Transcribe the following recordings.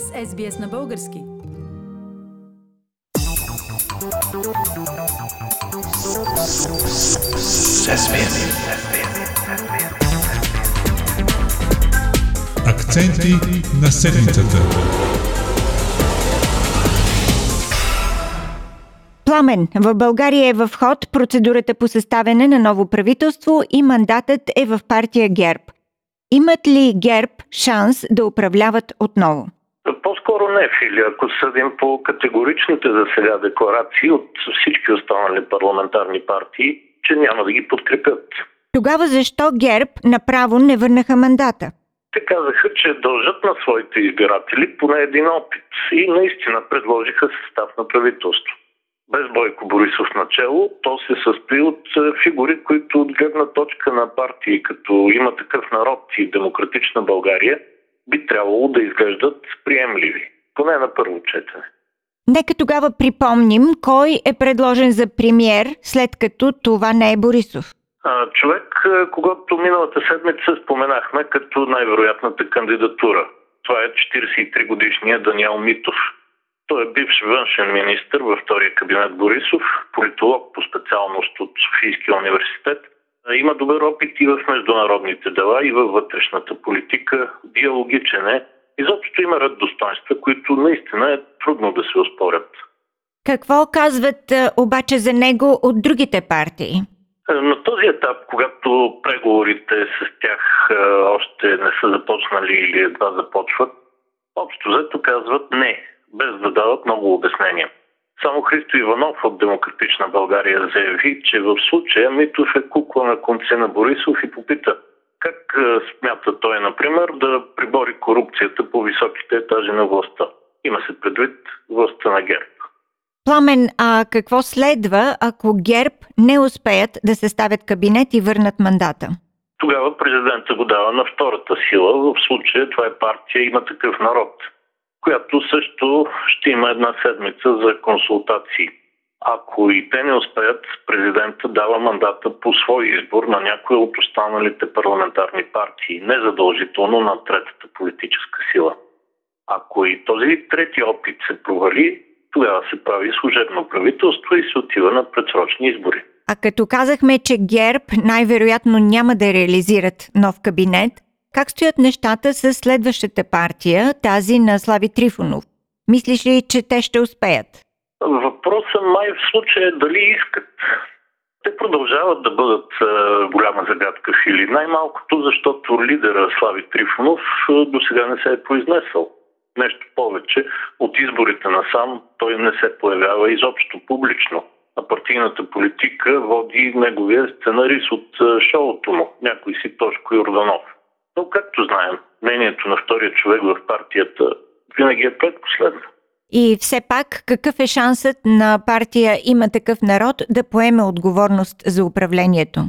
сте с SBS на български. Акценти на седмицата. Пламен, в България е в ход процедурата по съставяне на ново правителство и мандатът е в партия ГЕРБ. Имат ли ГЕРБ шанс да управляват отново? Не, Фили. Ако съдим по категоричните за сега декларации от всички останали парламентарни партии, че няма да ги подкрепят. Тогава защо ГЕРБ направо не върнаха мандата? Те казаха, че дължат на своите избиратели поне един опит и наистина предложиха състав на правителство без Бойко Борисов начало, то се състои от е, фигури, които от гледна точка на партии, като има такъв народ и демократична България, би трябвало да изглеждат приемливи, поне на първо четене. Нека тогава припомним кой е предложен за премьер, след като това не е Борисов. Човек, когато миналата седмица споменахме като най-вероятната кандидатура. Това е 43 годишния Даниел Митов – той е бивш външен министр във втория кабинет Борисов, политолог по специалност от Софийския университет. Има добър опит и в международните дела, и във вътрешната политика. Диалогичен е. Изобщо има ред достоинства, които наистина е трудно да се оспорят. Какво казват е, обаче за него от другите партии? Е, на този етап, когато преговорите с тях е, още не са започнали или едва започват, общо взето казват не без да дават много обяснения. Само Христо Иванов от Демократична България заяви, че в случая Митов е кукла на конце на Борисов и попита как смята той, например, да прибори корупцията по високите етажи на властта. Има се предвид властта на ГЕРБ. Пламен, а какво следва, ако ГЕРБ не успеят да се ставят кабинет и върнат мандата? Тогава президента го дава на втората сила. В случая това е партия Има такъв народ която също ще има една седмица за консултации. Ако и те не успеят, президента дава мандата по свой избор на някои от останалите парламентарни партии, незадължително на третата политическа сила. Ако и този трети опит се провали, тогава се прави служебно правителство и се отива на предсрочни избори. А като казахме, че ГЕРБ най-вероятно няма да реализират нов кабинет, как стоят нещата с следващата партия, тази на Слави Трифонов? Мислиш ли, че те ще успеят? Въпросът май в случая дали искат. Те продължават да бъдат е, голяма загадка в или най-малкото, защото лидера Слави Трифонов до сега не се е произнесъл. Нещо повече, от изборите на сам той не се появява изобщо публично. А партийната политика води неговия сценарист от е, шоуто му, някой си Тошко Йорданов. Но както знаем, мнението на втория човек в партията винаги е предпоследно. И все пак, какъв е шансът на партия Има такъв народ да поеме отговорност за управлението?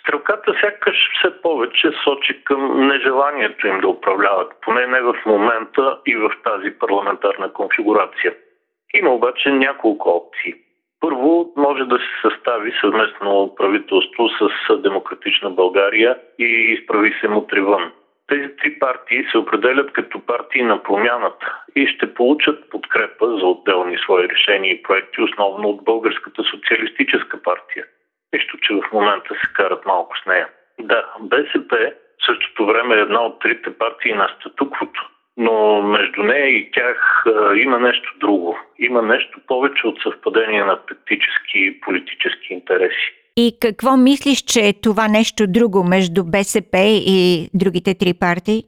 Стрелката сякаш все повече сочи към нежеланието им да управляват, поне не в момента и в тази парламентарна конфигурация. Има обаче няколко опции. Първо, може да се състави съвместно правителство с Демократична България и изправи се мутривън. Тези три партии се определят като партии на промяната и ще получат подкрепа за отделни свои решения и проекти, основно от Българската социалистическа партия. Нищо, че в момента се карат малко с нея. Да, БСП в същото време е една от трите партии на статуквото но между нея и тях а, има нещо друго. Има нещо повече от съвпадение на тактически и политически интереси. И какво мислиш, че е това нещо друго между БСП и другите три партии?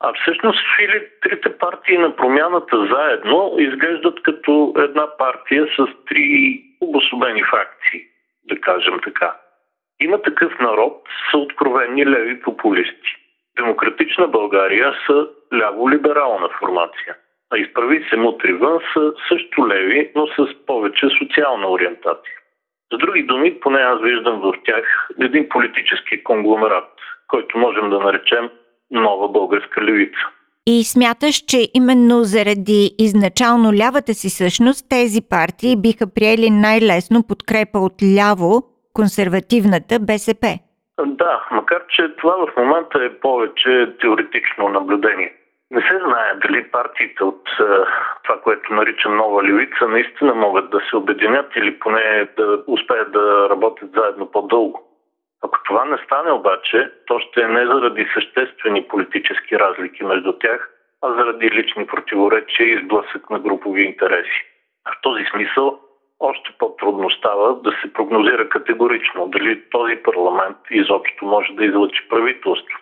А всъщност, Фили, трите партии на промяната заедно изглеждат като една партия с три обособени факции, да кажем така. Има такъв народ с откровени леви популисти. Демократична България са ляво-либерална формация. А изправи се мутри вън са също леви, но с повече социална ориентация. С други думи, поне аз виждам в тях един политически конгломерат, който можем да наречем нова българска левица. И смяташ, че именно заради изначално лявата си същност тези партии биха приели най-лесно подкрепа от ляво консервативната БСП? Да, макар че това в момента е повече теоретично наблюдение. Не се знае дали партиите от това, което наричам нова левица, наистина могат да се обединят или поне да успеят да работят заедно по-дълго. Ако това не стане обаче, то ще е не заради съществени политически разлики между тях, а заради лични противоречия и сблъсък на групови интереси. В този смисъл още по-трудно става да се прогнозира категорично дали този парламент изобщо може да излъчи правителство.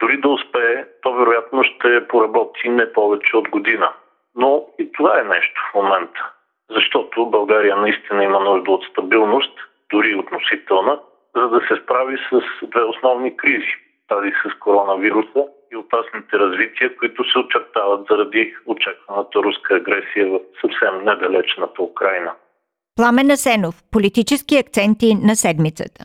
Дори да успее, то вероятно ще поработи не повече от година. Но и това е нещо в момента. Защото България наистина има нужда от стабилност, дори относителна, за да се справи с две основни кризи. Тази с коронавируса и опасните развития, които се очертават заради очакваната руска агресия в съвсем недалечната Украина. Пламен Асенов. Политически акценти на седмицата.